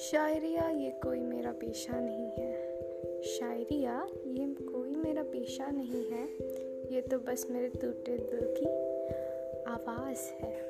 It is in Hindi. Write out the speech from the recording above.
शायरिया, ये कोई मेरा पेशा नहीं है। शायरिया, ये कोई मेरा पेशा नहीं है। ये तो बस मेरे टूटे दिल की आवाज़ है।